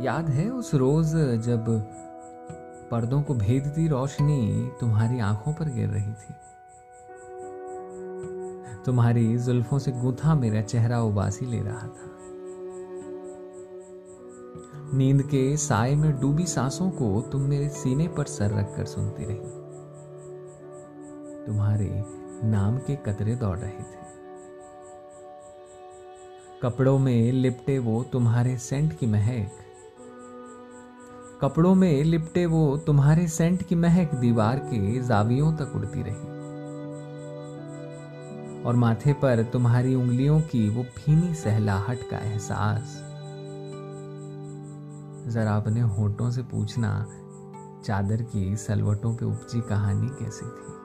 याद है उस रोज जब पर्दों को भेदती रोशनी तुम्हारी आँखों पर गिर रही थी? तुम्हारी जुल्फों से गूथा मेरा चेहरा उबासी ले रहा था। नींद के साय में डूबी सांसों को तुम मेरे सीने पर सर रखकर सुनती रही। तुम्हारे नाम के कतरे दौड़ रहे थे। कपड़ों में लिपटे वो तुम्हारे सेंट की महक कपड़ों में लिपटे वो तुम्हारे सेंट की महक दीवार के जावियों तक उड़ती रही। और माथे पर तुम्हारी उंगलियों की वो फीनी सहलाहट का एहसास। जरा अपने होठों से पूछना, चादर की सलवटों पे उपजी कहानी कैसी थी?